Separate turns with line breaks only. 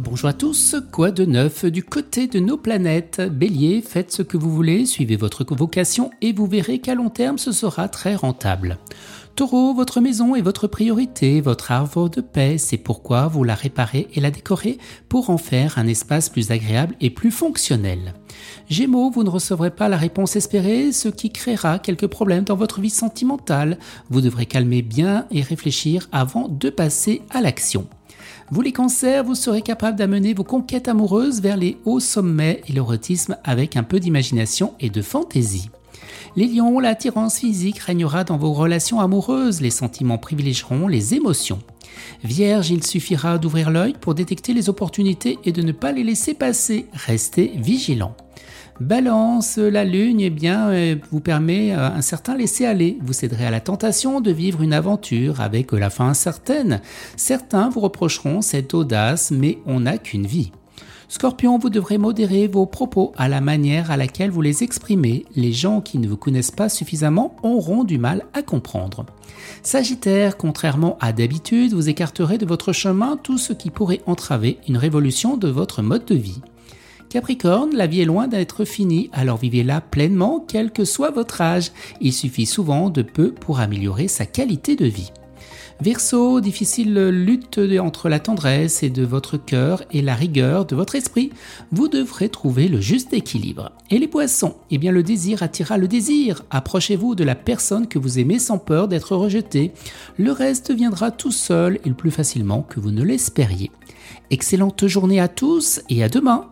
Bonjour à tous, quoi de neuf du côté de nos planètes? Bélier, faites ce que vous voulez, suivez votre vocation et vous verrez qu'à long terme ce sera très rentable. Taureau, votre maison est votre priorité, votre arbre de paix, c'est pourquoi vous la réparez et la décorez pour en faire un espace plus agréable et plus fonctionnel. Gémeaux, vous ne recevrez pas la réponse espérée, ce qui créera quelques problèmes dans votre vie sentimentale. Vous devrez calmer bien et réfléchir avant de passer à l'action. Vous les cancers, vous serez capable d'amener vos conquêtes amoureuses vers les hauts sommets et l'érotisme avec un peu d'imagination et de fantaisie. Les lions, l'attirance physique régnera dans vos relations amoureuses, les sentiments privilégieront les émotions. Vierge, il suffira d'ouvrir l'œil pour détecter les opportunités et de ne pas les laisser passer. Restez vigilant. Balance, la lune eh bien, euh, vous permet euh, un certain laisser-aller. Vous céderez à la tentation de vivre une aventure avec la fin incertaine. Certains vous reprocheront cette audace, mais on n'a qu'une vie. Scorpion, vous devrez modérer vos propos à la manière à laquelle vous les exprimez. Les gens qui ne vous connaissent pas suffisamment auront du mal à comprendre. Sagittaire, contrairement à d'habitude, vous écarterez de votre chemin tout ce qui pourrait entraver une révolution de votre mode de vie. Capricorne, la vie est loin d'être finie, alors vivez-la pleinement, quel que soit votre âge. Il suffit souvent de peu pour améliorer sa qualité de vie. Verseau, difficile lutte entre la tendresse de votre cœur et la rigueur de votre esprit. Vous devrez trouver le juste équilibre. Et les poissons, eh bien le désir attira le désir. Approchez-vous de la personne que vous aimez sans peur d'être rejeté. Le reste viendra tout seul et plus facilement que vous ne l'espériez. Excellente journée à tous et à demain.